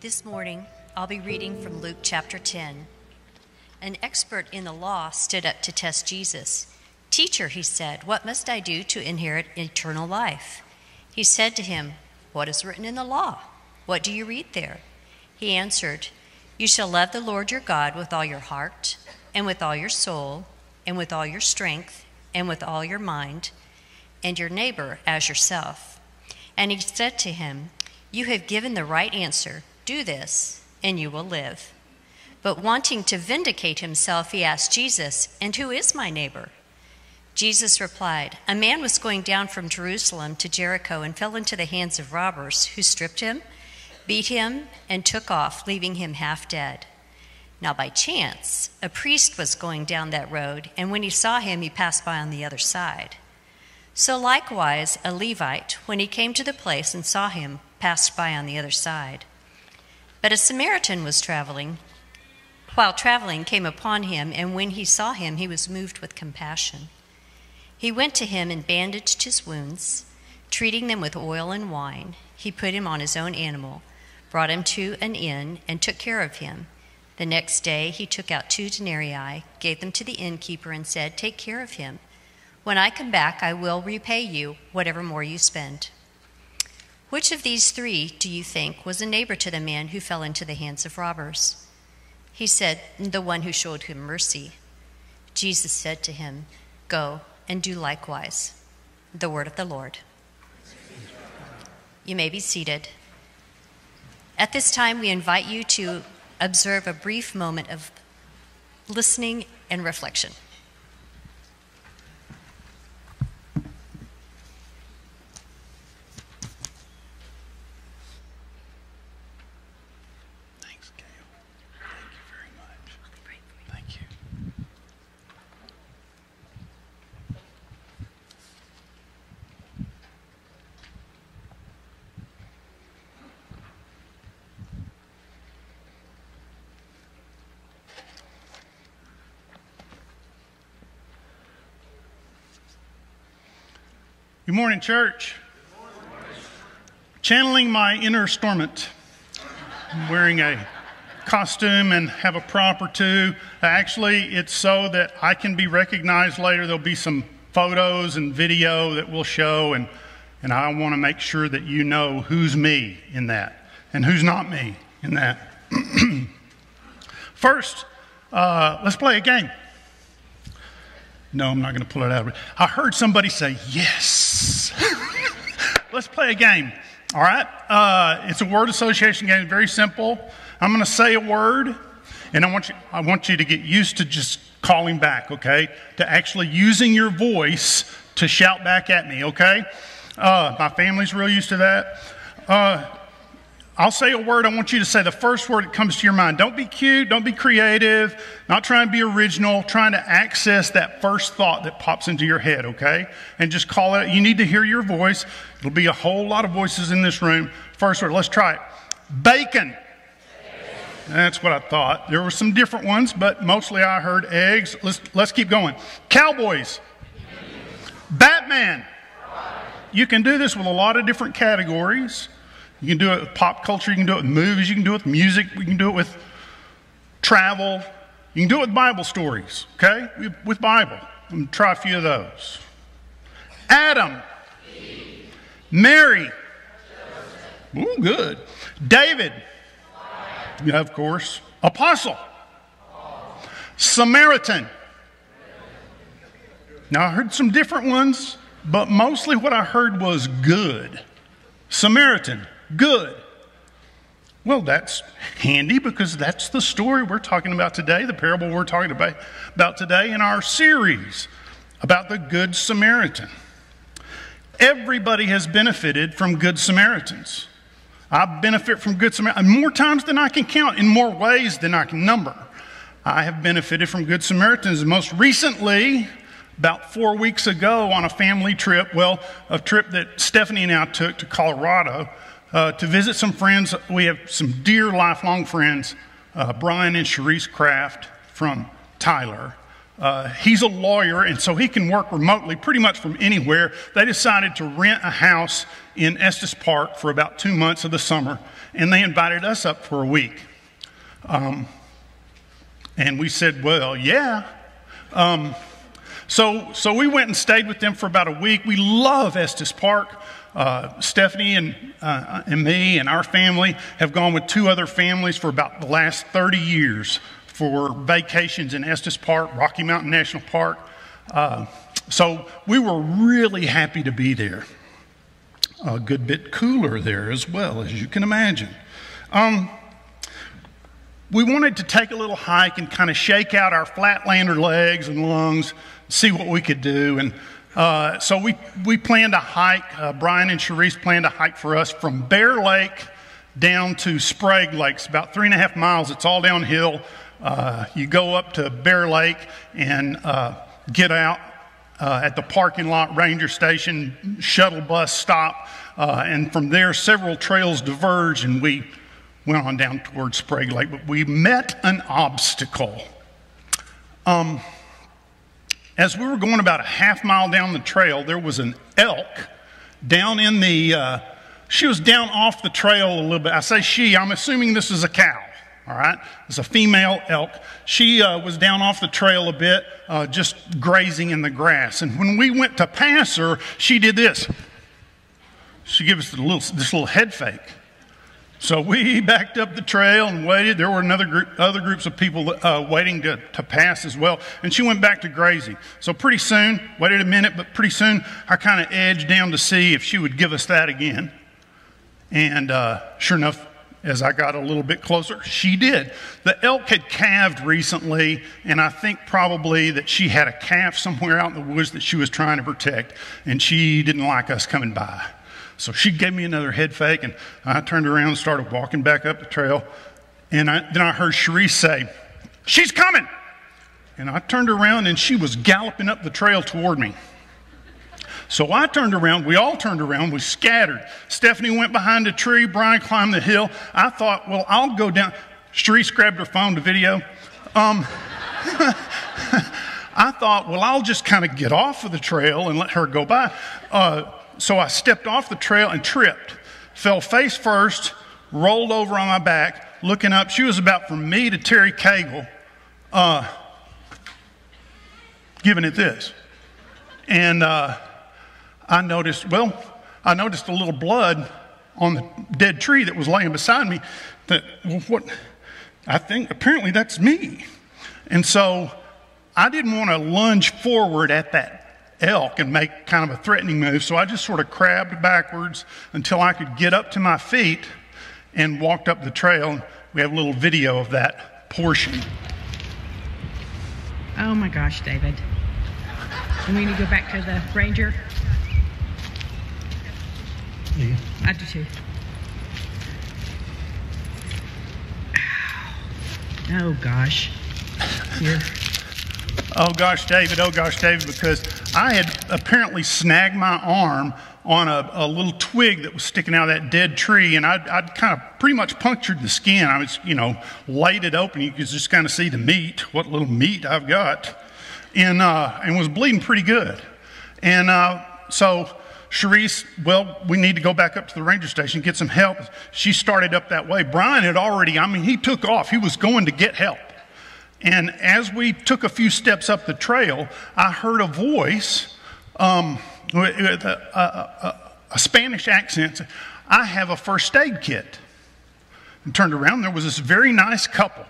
This morning, I'll be reading from Luke chapter 10. An expert in the law stood up to test Jesus. Teacher, he said, what must I do to inherit eternal life? He said to him, What is written in the law? What do you read there? He answered, You shall love the Lord your God with all your heart, and with all your soul, and with all your strength, and with all your mind, and your neighbor as yourself. And he said to him, You have given the right answer. Do this, and you will live. But wanting to vindicate himself, he asked Jesus, And who is my neighbor? Jesus replied, A man was going down from Jerusalem to Jericho and fell into the hands of robbers, who stripped him, beat him, and took off, leaving him half dead. Now, by chance, a priest was going down that road, and when he saw him, he passed by on the other side. So, likewise, a Levite, when he came to the place and saw him, passed by on the other side. But a Samaritan was traveling, while traveling, came upon him, and when he saw him, he was moved with compassion. He went to him and bandaged his wounds, treating them with oil and wine. He put him on his own animal, brought him to an inn, and took care of him. The next day he took out two denarii, gave them to the innkeeper, and said, Take care of him. When I come back, I will repay you whatever more you spend. Which of these three do you think was a neighbor to the man who fell into the hands of robbers? He said, The one who showed him mercy. Jesus said to him, Go and do likewise. The word of the Lord. You may be seated. At this time, we invite you to observe a brief moment of listening and reflection. Good morning, church. Channeling my inner Stormont. I'm wearing a costume and have a prop or two. Actually, it's so that I can be recognized later. There'll be some photos and video that we'll show, and, and I want to make sure that you know who's me in that and who's not me in that. First, uh, let's play a game. No, I'm not going to pull it out. Of it. I heard somebody say yes. let's play a game. All right? Uh, it's a word association game, very simple. I'm going to say a word, and I want, you, I want you to get used to just calling back, okay? To actually using your voice to shout back at me, okay? Uh, my family's real used to that. Uh, I'll say a word. I want you to say the first word that comes to your mind. Don't be cute. Don't be creative. Not trying to be original. Trying to access that first thought that pops into your head, okay? And just call it. You need to hear your voice. It'll be a whole lot of voices in this room. First word. Let's try it. Bacon. That's what I thought. There were some different ones, but mostly I heard eggs. Let's, let's keep going. Cowboys. Batman. You can do this with a lot of different categories. You can do it with pop culture, you can do it with movies, you can do it with music, you can do it with travel, you can do it with Bible stories, okay? With Bible. I'm gonna try a few of those. Adam. Mary. Ooh, good. David. Yeah, of course. Apostle. Samaritan. Now, I heard some different ones, but mostly what I heard was good. Samaritan, good. Well, that's handy because that's the story we're talking about today, the parable we're talking about, about today in our series about the Good Samaritan. Everybody has benefited from Good Samaritans. I benefit from Good Samaritans more times than I can count, in more ways than I can number. I have benefited from Good Samaritans. Most recently, about four weeks ago, on a family trip, well, a trip that Stephanie and I took to Colorado uh, to visit some friends. We have some dear lifelong friends, uh, Brian and Cherise Kraft from Tyler. Uh, he's a lawyer, and so he can work remotely pretty much from anywhere. They decided to rent a house in Estes Park for about two months of the summer, and they invited us up for a week. Um, and we said, Well, yeah. Um, so, so we went and stayed with them for about a week. We love Estes Park. Uh, Stephanie and, uh, and me and our family have gone with two other families for about the last 30 years for vacations in Estes Park, Rocky Mountain National Park. Uh, so we were really happy to be there. A good bit cooler there as well, as you can imagine. Um, we wanted to take a little hike and kind of shake out our flatlander legs and lungs, see what we could do. And uh, so we, we planned a hike. Uh, Brian and Cherise planned a hike for us from Bear Lake down to Sprague Lakes, about three and a half miles. It's all downhill. Uh, you go up to Bear Lake and uh, get out uh, at the parking lot ranger station, shuttle bus stop, uh, and from there several trails diverge, and we went on down towards Sprague Lake. But we met an obstacle. Um, as we were going about a half mile down the trail, there was an elk down in the. Uh, she was down off the trail a little bit. I say she. I'm assuming this is a cow all right? It's a female elk. She uh, was down off the trail a bit, uh, just grazing in the grass. And when we went to pass her, she did this. She gave us little, this little head fake. So we backed up the trail and waited. There were another group, other groups of people uh, waiting to, to pass as well. And she went back to grazing. So pretty soon, waited a minute, but pretty soon I kind of edged down to see if she would give us that again. And uh, sure enough, as I got a little bit closer? She did. The elk had calved recently, and I think probably that she had a calf somewhere out in the woods that she was trying to protect, and she didn't like us coming by. So she gave me another head fake, and I turned around and started walking back up the trail. And I, then I heard Cherise say, She's coming! And I turned around, and she was galloping up the trail toward me. So I turned around, we all turned around, we scattered. Stephanie went behind a tree, Brian climbed the hill. I thought, well, I'll go down. Cherise grabbed her phone to video. Um, I thought, well, I'll just kind of get off of the trail and let her go by. Uh, so I stepped off the trail and tripped, fell face first, rolled over on my back, looking up. She was about from me to Terry Cagle, uh, giving it this. And uh, I noticed, well, I noticed a little blood on the dead tree that was laying beside me. That, well, what, I think apparently that's me. And so I didn't want to lunge forward at that elk and make kind of a threatening move. So I just sort of crabbed backwards until I could get up to my feet and walked up the trail. We have a little video of that portion. Oh my gosh, David. And we need to go back to the ranger. Yeah. I do too. Oh gosh. Here. Oh gosh, David, oh gosh, David, because I had apparently snagged my arm on a, a little twig that was sticking out of that dead tree, and I'd, I'd, kind of pretty much punctured the skin. I was, you know, laid it open. You could just kind of see the meat, what little meat I've got, and, uh, and was bleeding pretty good. And uh, so Cherise, well, we need to go back up to the ranger station, get some help. She started up that way. Brian had already, I mean, he took off. He was going to get help. And as we took a few steps up the trail, I heard a voice um, with a, a, a, a Spanish accent. I have a first aid kit. And turned around, there was this very nice couple.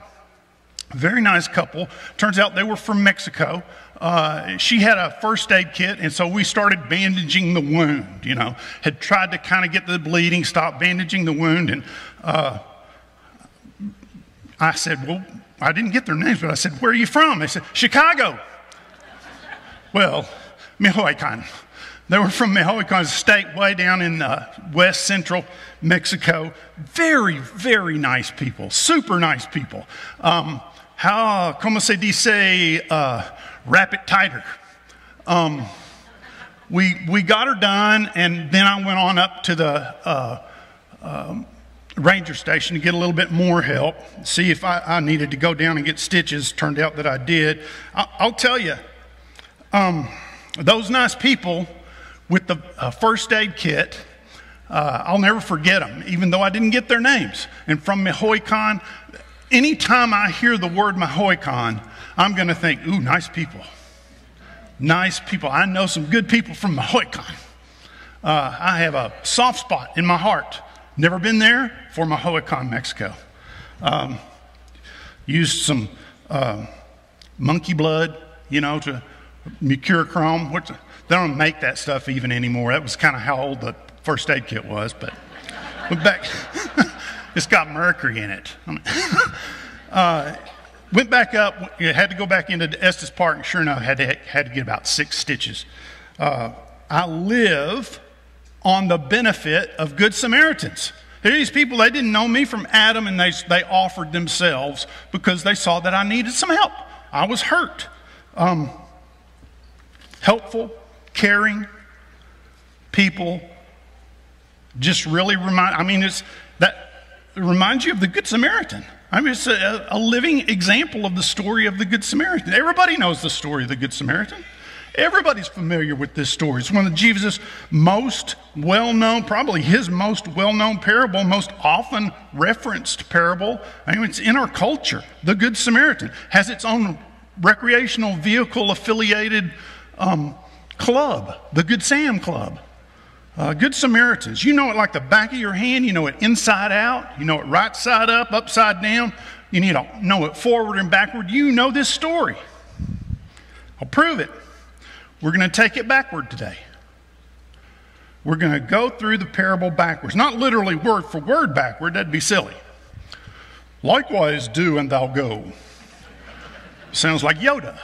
Very nice couple. Turns out they were from Mexico uh, she had a first aid kit, and so we started bandaging the wound. You know, had tried to kind of get the bleeding, stop bandaging the wound, and uh, I said, "Well, I didn't get their names, but I said, where are you from?" They said, "Chicago." well, Michoacan. They were from Michoacan State, way down in uh, west central Mexico. Very, very nice people, super nice people. Um, how, como se dice, uh, wrap it tighter. Um, we, we got her done, and then I went on up to the uh, um, ranger station to get a little bit more help, see if I, I needed to go down and get stitches. Turned out that I did. I, will tell you, um, those nice people with the uh, first aid kit, uh, I'll never forget them, even though I didn't get their names. And from Michoacan, anytime I hear the word Michoacan, I'm going to think, ooh, nice people. Nice people. I know some good people from Michoacan. Uh, I have a soft spot in my heart. Never been there for Michoacan, Mexico. Um, used some uh, monkey blood, you know, to mercurochrome. What's, they don't make that stuff even anymore. That was kind of how old the first aid kit was, but went back. it's got mercury in it. uh, went back up, had to go back into Estes Park, and sure enough, had to, had to get about six stitches. Uh, I live on the benefit of Good Samaritans. These people, they didn't know me from Adam, and they, they offered themselves because they saw that I needed some help. I was hurt. Um, helpful, caring people just really remind, I mean, it's that reminds you of the Good Samaritan. I mean, it's a, a living example of the story of the Good Samaritan. Everybody knows the story of the Good Samaritan. Everybody's familiar with this story. It's one of Jesus' most well known, probably his most well known parable, most often referenced parable. I mean, it's in our culture. The Good Samaritan has its own recreational vehicle affiliated um, club, the Good Sam Club. Uh, Good Samaritans, you know it like the back of your hand, you know it inside out, you know it right side up, upside down, you need to know it forward and backward. You know this story. I'll prove it. We're going to take it backward today. We're going to go through the parable backwards. Not literally word for word backward, that'd be silly. Likewise, do and thou go. Sounds like Yoda.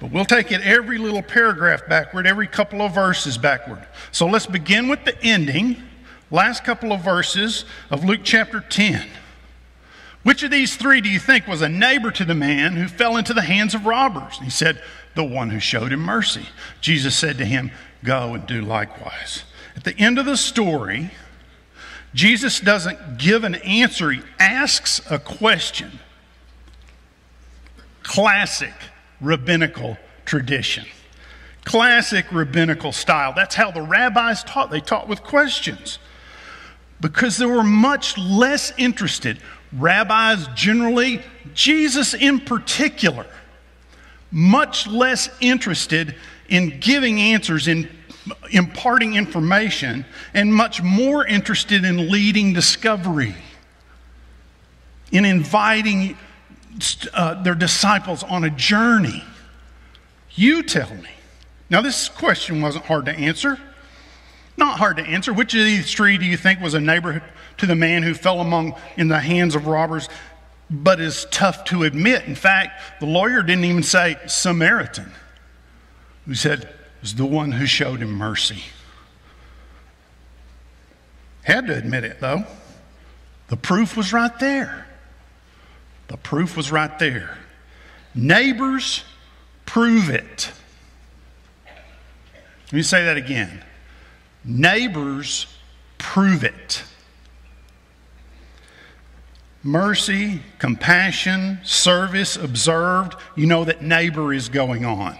But we'll take it every little paragraph backward, every couple of verses backward. So let's begin with the ending, last couple of verses of Luke chapter 10. Which of these three do you think was a neighbor to the man who fell into the hands of robbers? He said, The one who showed him mercy. Jesus said to him, Go and do likewise. At the end of the story, Jesus doesn't give an answer, he asks a question. Classic rabbinical tradition. Classic rabbinical style. That's how the rabbis taught. They taught with questions because they were much less interested rabbis generally, Jesus in particular, much less interested in giving answers, in imparting information, and much more interested in leading discovery, in inviting uh, their disciples on a journey. You tell me. Now, this question wasn't hard to answer. Not hard to answer. Which of these three do you think was a neighbor to the man who fell among in the hands of robbers, but is tough to admit? In fact, the lawyer didn't even say Samaritan. who said was the one who showed him mercy. Had to admit it though. The proof was right there. The proof was right there. Neighbors prove it. Let me say that again. Neighbors prove it. Mercy, compassion, service observed, you know that neighbor is going on.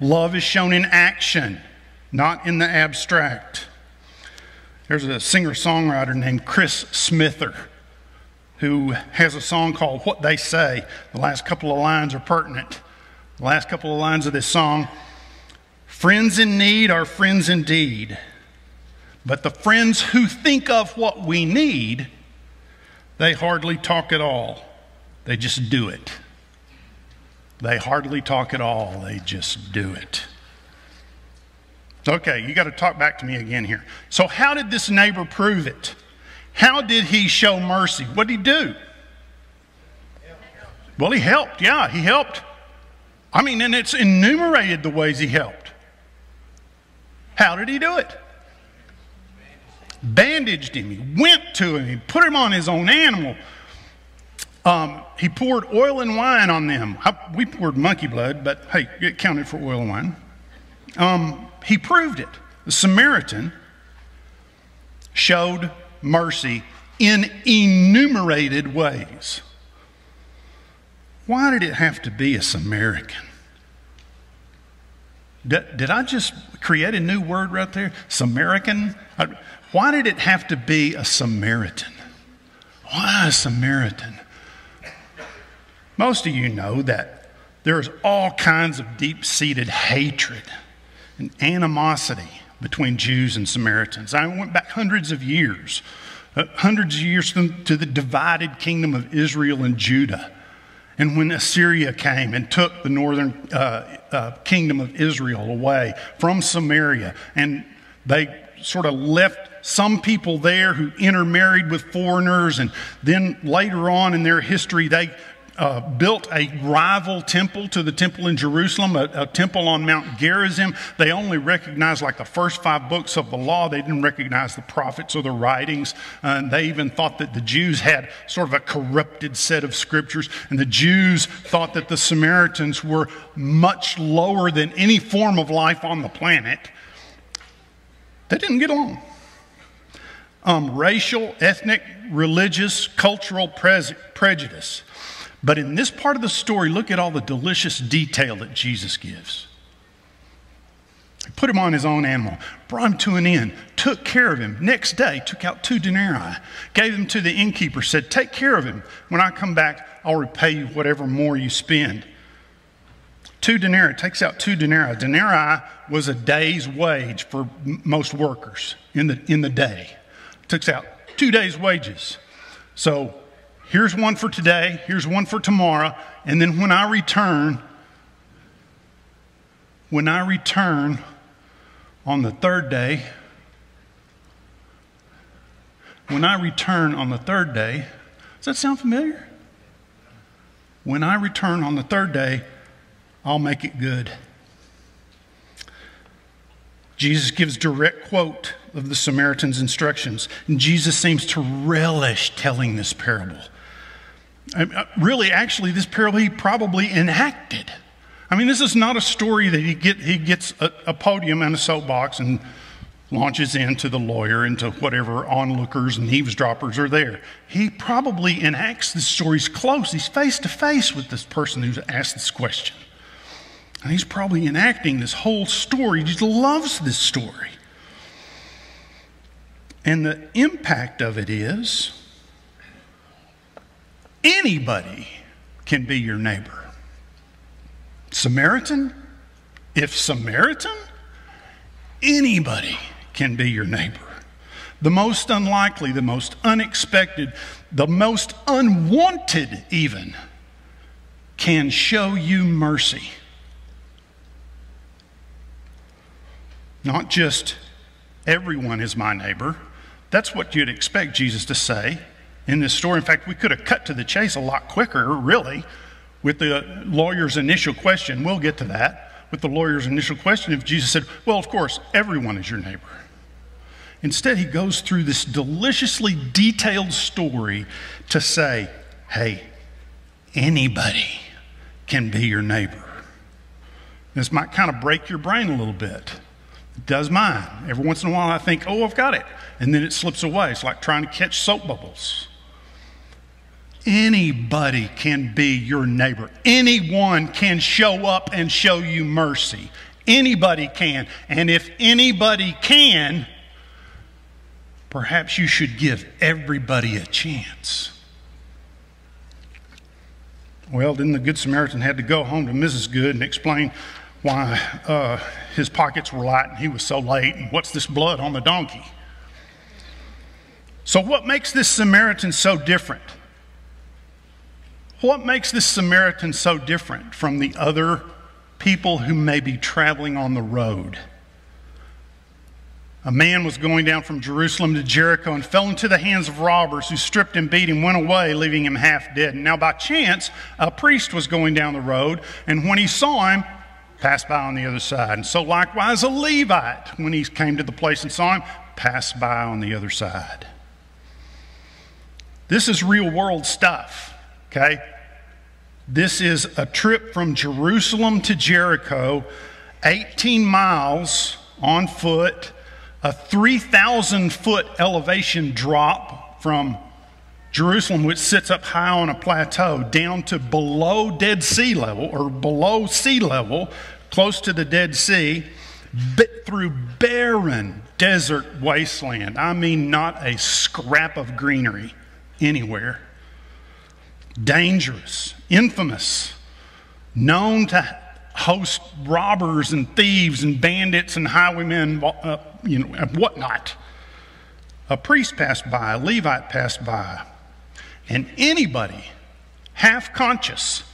Love is shown in action, not in the abstract. There's a singer songwriter named Chris Smither who has a song called What They Say. The last couple of lines are pertinent. The last couple of lines of this song Friends in need are friends indeed, but the friends who think of what we need, they hardly talk at all. They just do it. They hardly talk at all, they just do it. Okay, you got to talk back to me again here. So, how did this neighbor prove it? How did he show mercy? What did he do? Well, he helped. Yeah, he helped. I mean, and it's enumerated the ways he helped. How did he do it? Bandaged him. He went to him. He put him on his own animal. Um, he poured oil and wine on them. I, we poured monkey blood, but hey, it counted for oil and wine. Um, he proved it. The Samaritan showed mercy in enumerated ways. Why did it have to be a Samaritan? Did, did I just create a new word right there? Samaritan? Why did it have to be a Samaritan? Why a Samaritan? Most of you know that there's all kinds of deep seated hatred and animosity between Jews and Samaritans. I went back hundreds of years, uh, hundreds of years to the divided kingdom of Israel and Judah. And when Assyria came and took the northern uh, uh, kingdom of Israel away from Samaria, and they sort of left some people there who intermarried with foreigners, and then later on in their history, they uh, built a rival temple to the temple in Jerusalem, a, a, temple on Mount Gerizim. They only recognized like the first five books of the law. They didn't recognize the prophets or the writings. Uh, they even thought that the Jews had sort of a corrupted set of scriptures. And the Jews thought that the Samaritans were much lower than any form of life on the planet. They didn't get along. Um, racial, ethnic, religious, cultural pre- prejudice but in this part of the story, look at all the delicious detail that Jesus gives. He put him on his own animal, brought him to an inn, took care of him. Next day, took out two denarii, gave them to the innkeeper, said, Take care of him. When I come back, I'll repay you whatever more you spend. Two denarii, takes out two denarii. Denarii was a day's wage for most workers in the, in the day. Takes out two days' wages. So Here's one for today, here's one for tomorrow, and then when I return, when I return on the third day, when I return on the third day, does that sound familiar? When I return on the third day, I'll make it good. Jesus gives direct quote of the Samaritan's instructions, and Jesus seems to relish telling this parable. Uh, really, actually, this parable he probably enacted. I mean, this is not a story that he, get, he gets a, a podium and a soapbox and launches into the lawyer, into whatever onlookers and eavesdroppers are there. He probably enacts this story. He's close, he's face to face with this person who's asked this question. And he's probably enacting this whole story. He loves this story. And the impact of it is Anybody can be your neighbor. Samaritan? If Samaritan? Anybody can be your neighbor. The most unlikely, the most unexpected, the most unwanted, even, can show you mercy. Not just everyone is my neighbor. That's what you'd expect Jesus to say in this story. In fact, we could have cut to the chase a lot quicker, really, with the lawyer's initial question. We'll get to that. With the lawyer's initial question, if Jesus said, Well, of course, everyone is your neighbor. Instead, he goes through this deliciously detailed story to say, Hey, anybody can be your neighbor. This might kind of break your brain a little bit. Does mine. Every once in a while, I think, Oh, I've got it. And then it slips away. It's like trying to catch soap bubbles. Anybody can be your neighbor. Anyone can show up and show you mercy. Anybody can. And if anybody can, perhaps you should give everybody a chance. Well, then the Good Samaritan had to go home to Mrs. Good and explain why uh, his pockets were light and he was so late, and what's this blood on the donkey? So, what makes this Samaritan so different? What makes this Samaritan so different from the other people who may be traveling on the road? A man was going down from Jerusalem to Jericho and fell into the hands of robbers who stripped him, beat him, went away, leaving him half dead. Now, by chance, a priest was going down the road, and when he saw him, passed by on the other side. And so, likewise, a Levite, when he came to the place and saw him, passed by on the other side. This is real world stuff, okay? This is a trip from Jerusalem to Jericho, 18 miles on foot, a 3,000 foot elevation drop from Jerusalem, which sits up high on a plateau, down to below Dead Sea level or below sea level, close to the Dead Sea, bit through barren desert wasteland. I mean, not a scrap of greenery anywhere. Dangerous, infamous, known to host robbers and thieves and bandits and highwaymen, uh, you know, and whatnot. A priest passed by, a Levite passed by, and anybody half conscious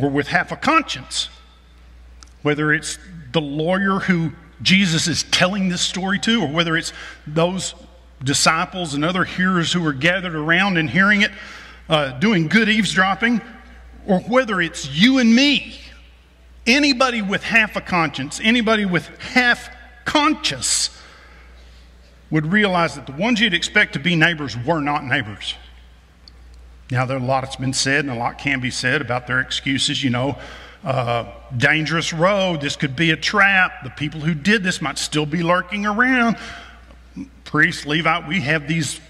or with half a conscience, whether it's the lawyer who Jesus is telling this story to, or whether it's those disciples and other hearers who are gathered around and hearing it, uh, doing good eavesdropping, or whether it's you and me, anybody with half a conscience, anybody with half conscious would realize that the ones you'd expect to be neighbors were not neighbors. Now, there a lot that's been said, and a lot can be said about their excuses. You know, uh, dangerous road, this could be a trap. The people who did this might still be lurking around. Priest, Levite, we have these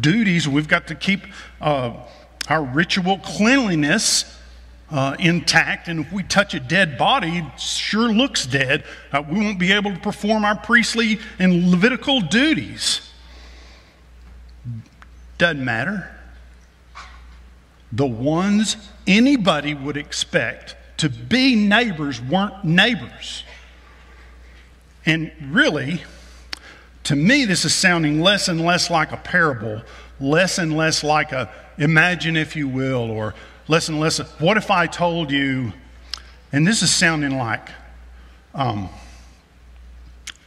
duties. We've got to keep uh, our ritual cleanliness uh, intact. And if we touch a dead body, it sure looks dead. Uh, we won't be able to perform our priestly and Levitical duties. Doesn't matter. The ones anybody would expect to be neighbors weren't neighbors. And really, to me, this is sounding less and less like a parable, less and less like a imagine, if you will, or and less. What if I told you, and this is sounding like um,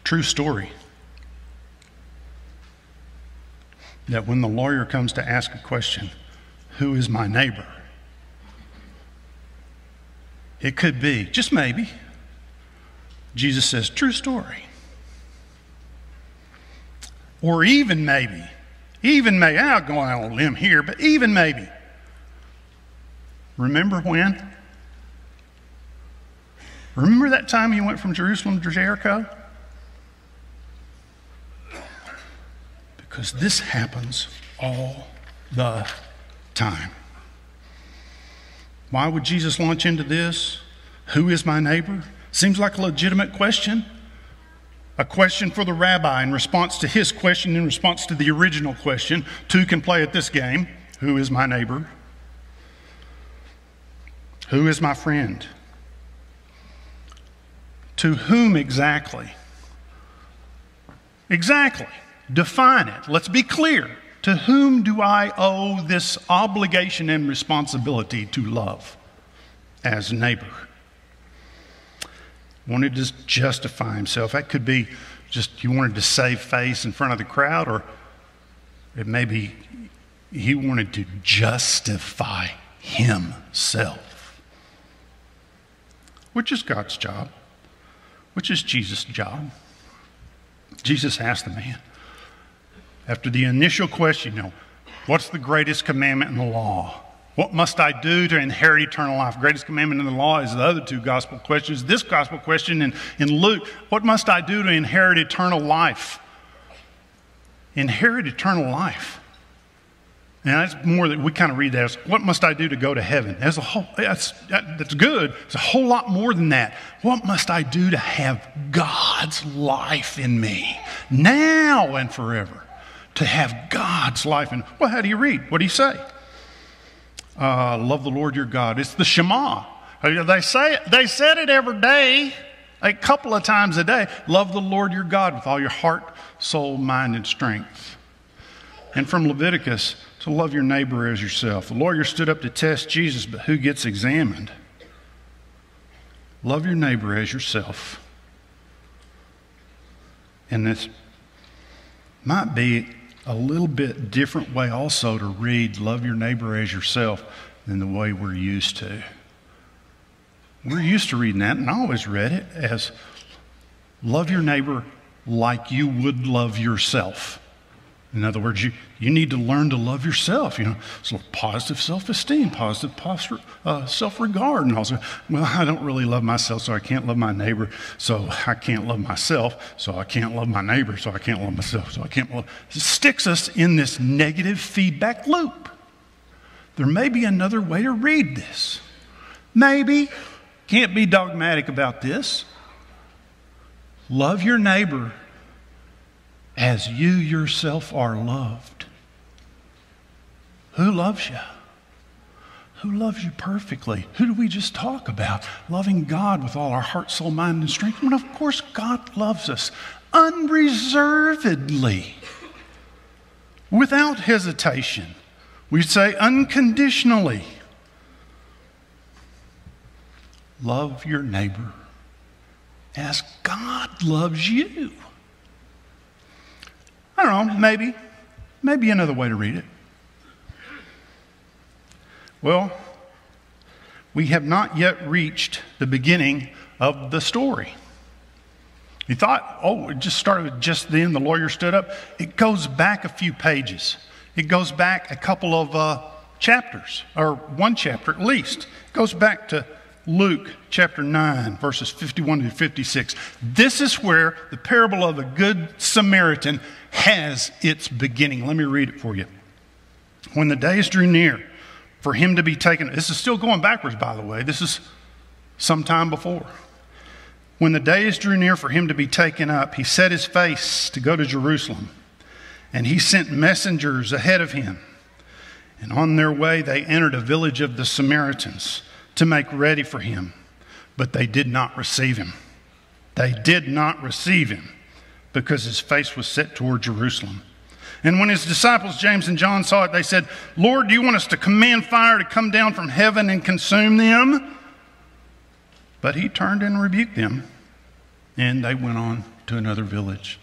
true story, that when the lawyer comes to ask a question, who is my neighbor? It could be, just maybe, Jesus says, true story. Or even maybe, even maybe, I'll go out on a limb here, but even maybe, Remember when? Remember that time you went from Jerusalem to Jericho? Because this happens all the time. Why would Jesus launch into this? Who is my neighbor? Seems like a legitimate question. A question for the rabbi in response to his question, in response to the original question. Two can play at this game Who is my neighbor? Who is my friend? To whom exactly? Exactly. Define it. Let's be clear. To whom do I owe this obligation and responsibility to love as neighbor? Wanted to justify himself. That could be just you wanted to save face in front of the crowd, or it may be he wanted to justify himself which is God's job, which is Jesus' job. Jesus asked the man, after the initial question, you know, what's the greatest commandment in the law? What must I do to inherit eternal life? Greatest commandment in the law is the other two gospel questions. This gospel question in, in Luke, what must I do to inherit eternal life? Inherit eternal life. Now that's more that we kind of read that as what must I do to go to heaven? As a whole, that's, that, that's good. It's a whole lot more than that. What must I do to have God's life in me now and forever? To have God's life in. Well, how do you read? What do you say? Uh, love the Lord your God. It's the Shema. They say they said it every day, a couple of times a day. Love the Lord your God with all your heart, soul, mind, and strength. And from Leviticus, to love your neighbor as yourself. The lawyer stood up to test Jesus, but who gets examined? Love your neighbor as yourself. And this might be a little bit different way also to read love your neighbor as yourself than the way we're used to. We're used to reading that, and I always read it as love your neighbor like you would love yourself. In other words, you, you need to learn to love yourself. You know, so positive self-esteem, positive posture, uh, self-regard, and also, well, I don't really love myself, so I can't love my neighbor. So I can't love myself, so I can't love my neighbor, so I can't love myself, so I can't love. It sticks us in this negative feedback loop. There may be another way to read this. Maybe. Can't be dogmatic about this. Love your neighbor as you yourself are loved. Who loves you? Who loves you perfectly? Who do we just talk about? Loving God with all our heart, soul, mind, and strength. And of course, God loves us unreservedly, without hesitation. We say unconditionally. Love your neighbor as God loves you. I don't know, maybe. Maybe another way to read it. Well, we have not yet reached the beginning of the story. You thought, oh, it just started just then, the lawyer stood up. It goes back a few pages. It goes back a couple of uh, chapters, or one chapter at least. It goes back to Luke chapter 9, verses 51 to 56. This is where the parable of the Good Samaritan has its beginning. Let me read it for you. When the days drew near for him to be taken, this is still going backwards, by the way. This is some time before. When the days drew near for him to be taken up, he set his face to go to Jerusalem, and he sent messengers ahead of him. And on their way, they entered a village of the Samaritans to make ready for him, but they did not receive him. They did not receive him because his face was set toward Jerusalem. And when his disciples, James and John, saw it, they said, Lord, do you want us to command fire to come down from heaven and consume them? But he turned and rebuked them, and they went on to another village.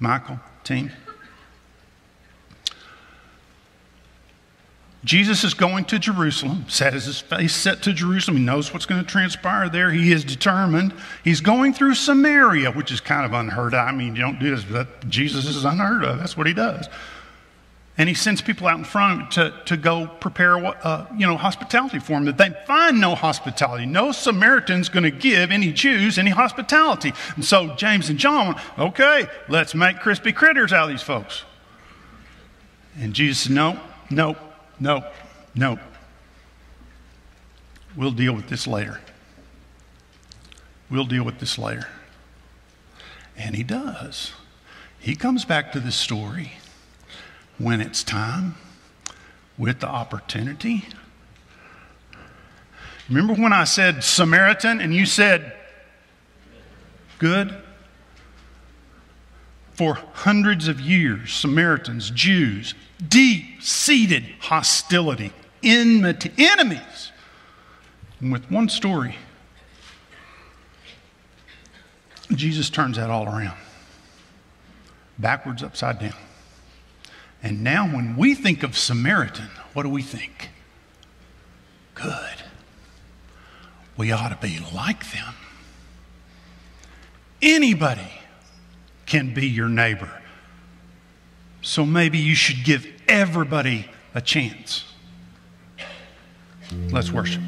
Michael, team. Jesus is going to Jerusalem, set his face set to Jerusalem. He knows what's going to transpire there. He is determined. He's going through Samaria, which is kind of unheard of. I mean, you don't do this, but Jesus is unheard of. That's what he does. And he sends people out in front to, to go prepare, uh, you know, hospitality for him. That they find no hospitality. No Samaritan's going to give any Jews any hospitality. And so James and John, okay, let's make crispy critters out of these folks. And Jesus said, no, no, no, no. We'll deal with this later. We'll deal with this later. And he does. He comes back to this story when it's time with the opportunity. Remember when I said Samaritan and you said good? For hundreds of years, Samaritans, Jews, deep seated hostility, enmity, enemies. And with one story, Jesus turns that all around backwards, upside down. And now, when we think of Samaritan, what do we think? Good. We ought to be like them. Anybody can be your neighbor. So maybe you should give everybody a chance. Let's worship.